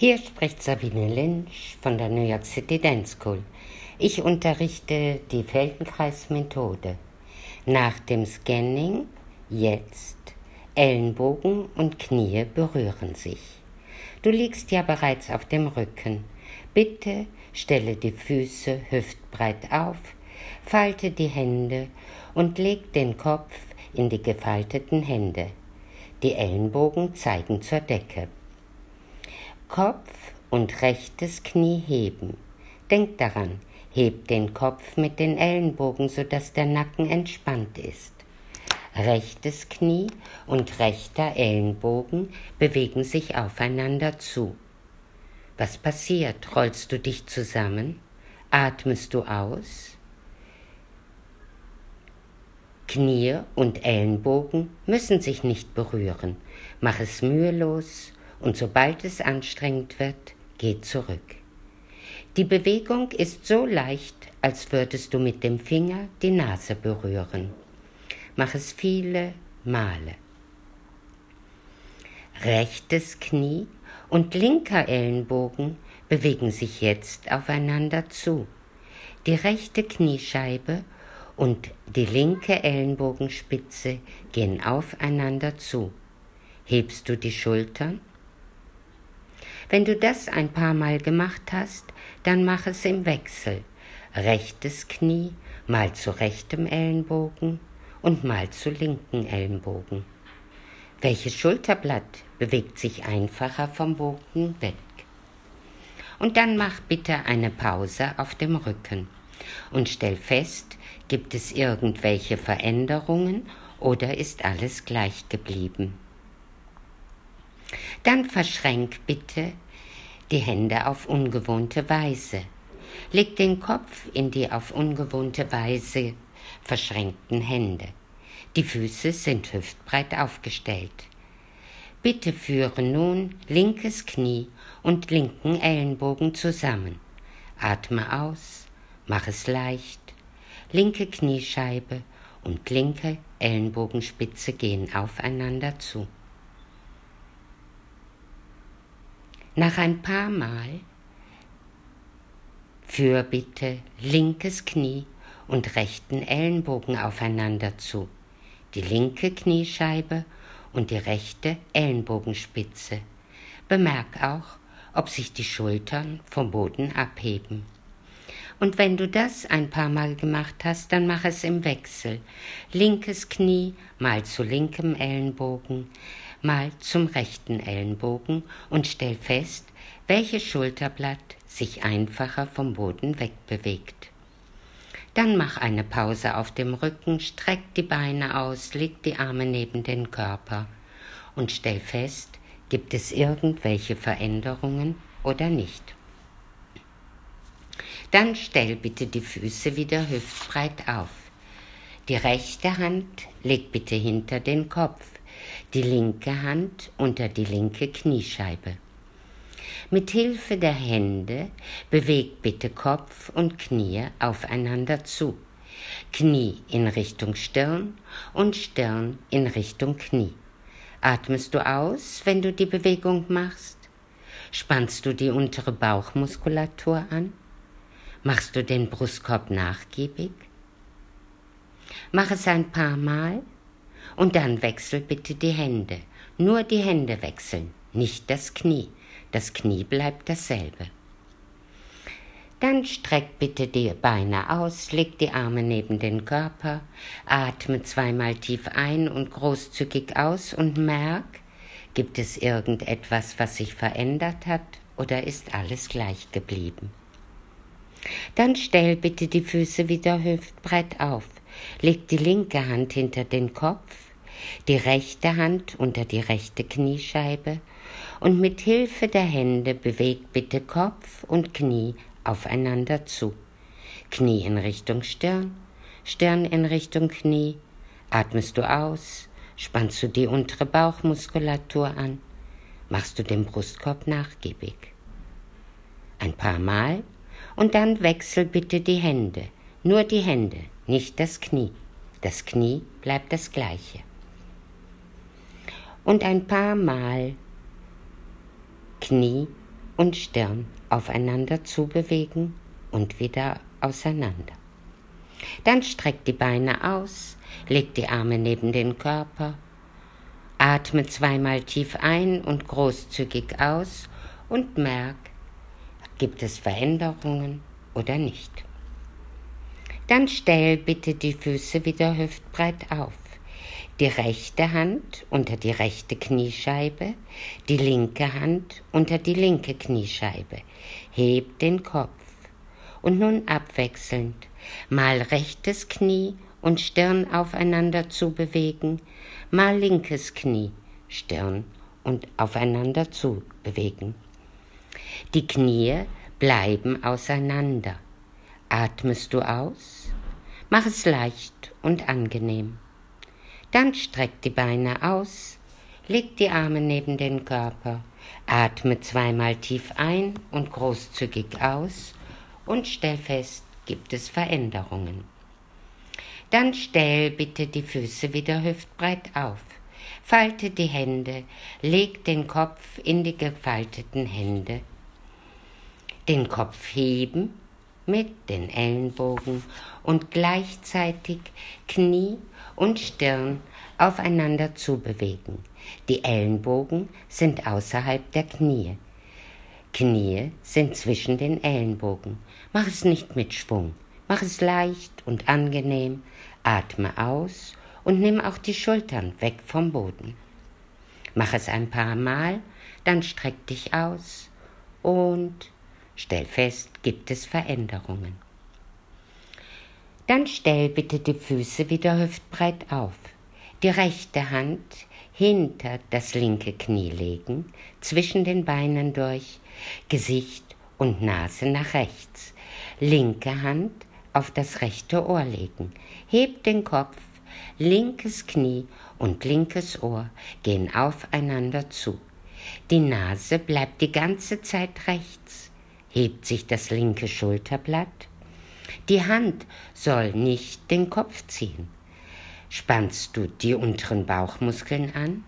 Hier spricht Sabine Lynch von der New York City Dance School. Ich unterrichte die Feldenkreismethode. Nach dem Scanning jetzt Ellenbogen und Knie berühren sich. Du liegst ja bereits auf dem Rücken. Bitte stelle die Füße hüftbreit auf, falte die Hände und leg den Kopf in die gefalteten Hände. Die Ellenbogen zeigen zur Decke. Kopf und rechtes Knie heben. Denk daran, heb den Kopf mit den Ellenbogen, sodass der Nacken entspannt ist. Rechtes Knie und rechter Ellenbogen bewegen sich aufeinander zu. Was passiert? Rollst du dich zusammen? Atmest du aus? Knie und Ellenbogen müssen sich nicht berühren. Mach es mühelos und sobald es anstrengend wird, geh zurück. Die Bewegung ist so leicht, als würdest du mit dem Finger die Nase berühren. Mach es viele Male. Rechtes Knie und linker Ellenbogen bewegen sich jetzt aufeinander zu. Die rechte Kniescheibe und die linke Ellenbogenspitze gehen aufeinander zu. Hebst du die Schultern? Wenn du das ein paar Mal gemacht hast, dann mach es im Wechsel. Rechtes Knie mal zu rechtem Ellenbogen und mal zu linken Ellenbogen. Welches Schulterblatt bewegt sich einfacher vom Bogen weg? Und dann mach bitte eine Pause auf dem Rücken und stell fest, Gibt es irgendwelche Veränderungen oder ist alles gleich geblieben? Dann verschränk bitte die Hände auf ungewohnte Weise. Leg den Kopf in die auf ungewohnte Weise verschränkten Hände. Die Füße sind hüftbreit aufgestellt. Bitte führe nun linkes Knie und linken Ellenbogen zusammen. Atme aus, mach es leicht linke Kniescheibe und linke Ellenbogenspitze gehen aufeinander zu. Nach ein paar Mal führ bitte linkes Knie und rechten Ellenbogen aufeinander zu, die linke Kniescheibe und die rechte Ellenbogenspitze. Bemerk auch, ob sich die Schultern vom Boden abheben. Und wenn du das ein paar Mal gemacht hast, dann mach es im Wechsel. Linkes Knie mal zu linkem Ellenbogen, mal zum rechten Ellenbogen und stell fest, welches Schulterblatt sich einfacher vom Boden wegbewegt. Dann mach eine Pause auf dem Rücken, streck die Beine aus, leg die Arme neben den Körper und stell fest, gibt es irgendwelche Veränderungen oder nicht. Dann stell bitte die Füße wieder hüftbreit auf. Die rechte Hand leg bitte hinter den Kopf, die linke Hand unter die linke Kniescheibe. Mit Hilfe der Hände beweg bitte Kopf und Knie aufeinander zu. Knie in Richtung Stirn und Stirn in Richtung Knie. Atmest du aus, wenn du die Bewegung machst? Spannst du die untere Bauchmuskulatur an? Machst du den Brustkorb nachgiebig? Mach es ein paar Mal und dann wechsel bitte die Hände. Nur die Hände wechseln, nicht das Knie. Das Knie bleibt dasselbe. Dann streck bitte die Beine aus, leg die Arme neben den Körper, atme zweimal tief ein und großzügig aus und merk, gibt es irgendetwas, was sich verändert hat oder ist alles gleich geblieben? Dann stell bitte die Füße wieder hüftbreit auf. Leg die linke Hand hinter den Kopf, die rechte Hand unter die rechte Kniescheibe und mit Hilfe der Hände beweg bitte Kopf und Knie aufeinander zu. Knie in Richtung Stirn, Stirn in Richtung Knie. Atmest du aus, spannst du die untere Bauchmuskulatur an, machst du den Brustkorb nachgiebig. Ein paar Mal und dann wechsel bitte die Hände. Nur die Hände, nicht das Knie. Das Knie bleibt das gleiche. Und ein paar Mal Knie und Stirn aufeinander zubewegen und wieder auseinander. Dann streckt die Beine aus, legt die Arme neben den Körper, atme zweimal tief ein und großzügig aus und merk, gibt es Veränderungen oder nicht. Dann stell bitte die Füße wieder hüftbreit auf. Die rechte Hand unter die rechte Kniescheibe, die linke Hand unter die linke Kniescheibe. Heb den Kopf. Und nun abwechselnd mal rechtes Knie und Stirn aufeinander zu bewegen, mal linkes Knie, Stirn und aufeinander zu bewegen. Die Knie bleiben auseinander. Atmest du aus? Mach es leicht und angenehm. Dann streck die Beine aus, leg die Arme neben den Körper, atme zweimal tief ein und großzügig aus und stell fest, gibt es Veränderungen. Dann stell bitte die Füße wieder hüftbreit auf. Falte die Hände, leg den Kopf in die gefalteten Hände. Den Kopf heben mit den Ellenbogen und gleichzeitig Knie und Stirn aufeinander zubewegen. Die Ellenbogen sind außerhalb der Knie. Knie sind zwischen den Ellenbogen. Mach es nicht mit Schwung. Mach es leicht und angenehm. Atme aus und nimm auch die Schultern weg vom Boden. Mach es ein paar Mal, dann streck dich aus und stell fest, gibt es Veränderungen. Dann stell bitte die Füße wieder hüftbreit auf. Die rechte Hand hinter das linke Knie legen, zwischen den Beinen durch, Gesicht und Nase nach rechts, linke Hand auf das rechte Ohr legen, hebt den Kopf, linkes Knie und linkes Ohr gehen aufeinander zu. Die Nase bleibt die ganze Zeit rechts, hebt sich das linke Schulterblatt. Die Hand soll nicht den Kopf ziehen. Spannst du die unteren Bauchmuskeln an?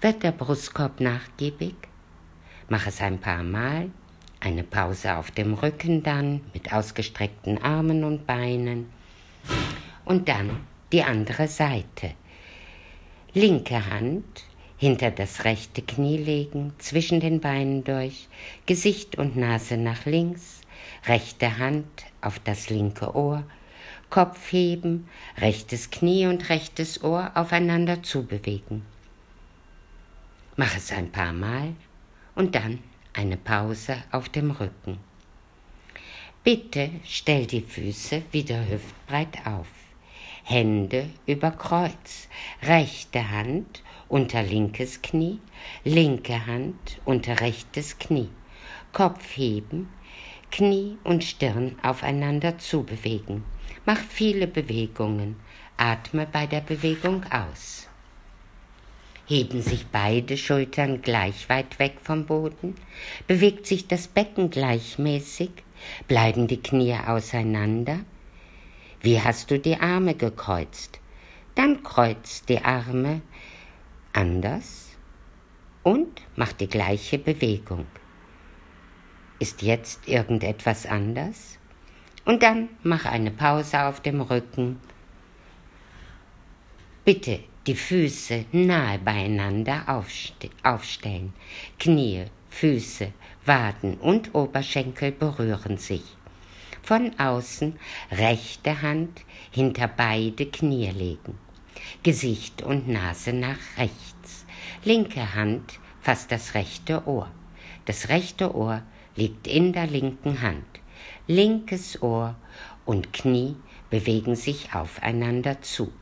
Wird der Brustkorb nachgiebig? Mach es ein paar Mal. Eine Pause auf dem Rücken dann mit ausgestreckten Armen und Beinen. Und dann die andere Seite. Linke Hand hinter das rechte Knie legen, zwischen den Beinen durch, Gesicht und Nase nach links, rechte Hand auf das linke Ohr, Kopf heben, rechtes Knie und rechtes Ohr aufeinander zubewegen. Mach es ein paar Mal und dann eine Pause auf dem Rücken. Bitte stell die Füße wieder hüftbreit auf. Hände über Kreuz, rechte Hand unter linkes Knie, linke Hand unter rechtes Knie. Kopf heben, Knie und Stirn aufeinander zubewegen. Mach viele Bewegungen. Atme bei der Bewegung aus. Heben sich beide Schultern gleich weit weg vom Boden? Bewegt sich das Becken gleichmäßig? Bleiben die Knie auseinander? Wie hast du die Arme gekreuzt? Dann kreuz die Arme anders und mach die gleiche Bewegung. Ist jetzt irgendetwas anders? Und dann mach eine Pause auf dem Rücken. Bitte die Füße nahe beieinander aufste aufstellen. Knie, Füße, Waden und Oberschenkel berühren sich. Von außen rechte Hand hinter beide Knie legen. Gesicht und Nase nach rechts. Linke Hand fasst das rechte Ohr. Das rechte Ohr liegt in der linken Hand. Linkes Ohr und Knie bewegen sich aufeinander zu.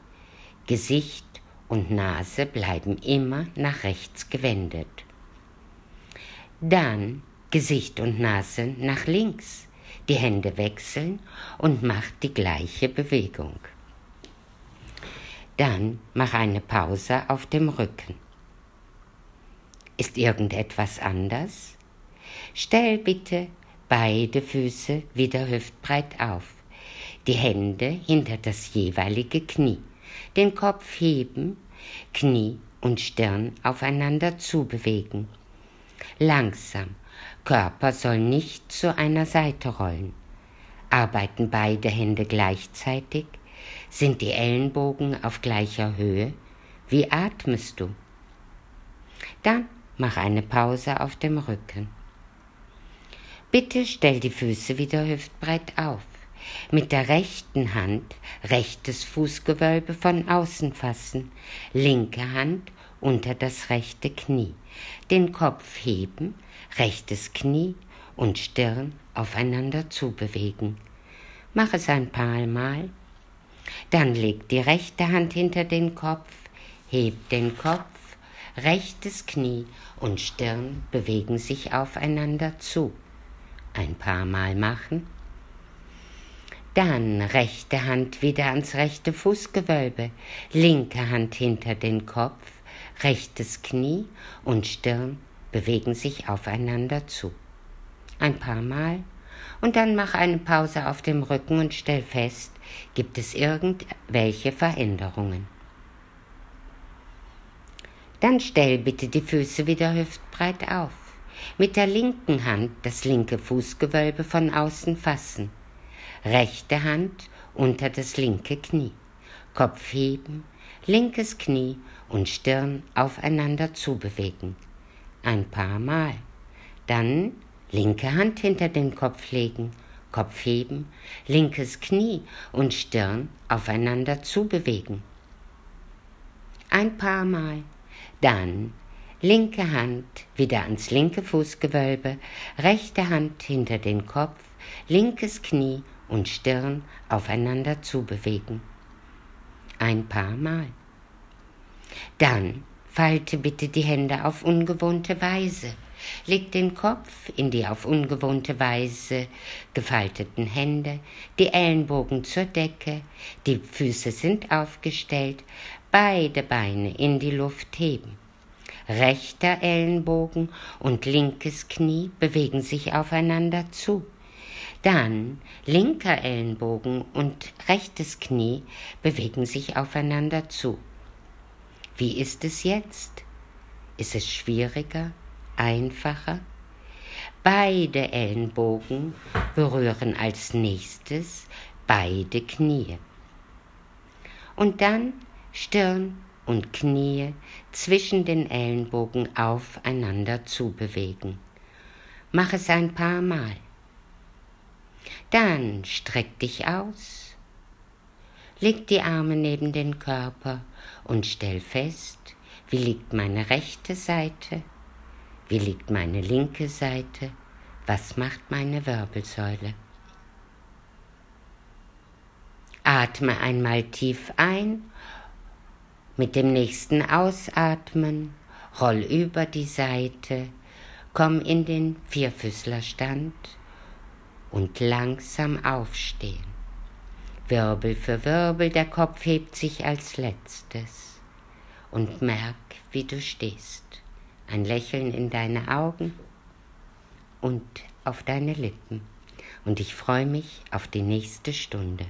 Gesicht und Nase bleiben immer nach rechts gewendet. Dann Gesicht und Nase nach links. Die Hände wechseln und macht die gleiche Bewegung. Dann mach eine Pause auf dem Rücken. Ist irgendetwas anders? Stell bitte beide Füße wieder hüftbreit auf, die Hände hinter das jeweilige Knie den Kopf heben, Knie und Stirn aufeinander zubewegen. Langsam. Körper soll nicht zu einer Seite rollen. Arbeiten beide Hände gleichzeitig? Sind die Ellenbogen auf gleicher Höhe? Wie atmest du? Dann mach eine Pause auf dem Rücken. Bitte stell die Füße wieder hüftbreit auf. Mit der rechten Hand rechtes Fußgewölbe von außen fassen, linke Hand unter das rechte Knie, den Kopf heben, rechtes Knie und Stirn aufeinander zubewegen. Mach es ein paar Mal. Dann leg die rechte Hand hinter den Kopf, heb den Kopf, rechtes Knie und Stirn bewegen sich aufeinander zu. Ein paar Mal machen. Dann rechte Hand wieder ans rechte Fußgewölbe, linke Hand hinter den Kopf, rechtes Knie und Stirn bewegen sich aufeinander zu. Ein paar Mal und dann mach eine Pause auf dem Rücken und stell fest, gibt es irgendwelche Veränderungen. Dann stell bitte die Füße wieder hüftbreit auf. Mit der linken Hand das linke Fußgewölbe von außen fassen rechte Hand unter das linke Knie, Kopf heben, linkes Knie und Stirn aufeinander zubewegen. Ein paar Mal. Dann linke Hand hinter den Kopf legen, Kopf heben, linkes Knie und Stirn aufeinander zubewegen. Ein paar Mal. Dann linke Hand wieder ans linke Fußgewölbe, rechte Hand hinter den Kopf, linkes Knie und Stirn aufeinander zubewegen. Ein paar Mal. Dann falte bitte die Hände auf ungewohnte Weise. Leg den Kopf in die auf ungewohnte Weise gefalteten Hände, die Ellenbogen zur Decke, die Füße sind aufgestellt, beide Beine in die Luft heben. Rechter Ellenbogen und linkes Knie bewegen sich aufeinander zu. Dann linker Ellenbogen und rechtes Knie bewegen sich aufeinander zu. Wie ist es jetzt? Ist es schwieriger, einfacher? Beide Ellenbogen berühren als nächstes beide Knie. Und dann Stirn und Knie zwischen den Ellenbogen aufeinander zu bewegen. Mach es ein paar Mal. Dann streck dich aus. Leg die Arme neben den Körper und stell fest, wie liegt meine rechte Seite, wie liegt meine linke Seite, was macht meine Wirbelsäule. Atme einmal tief ein, mit dem nächsten Ausatmen roll über die Seite, komm in den Vierfüßlerstand und langsam aufstehen. Wirbel für Wirbel, der Kopf hebt sich als letztes. Und merk, wie du stehst. Ein Lächeln in deine Augen und auf deine Lippen. Und ich freue mich auf die nächste Stunde.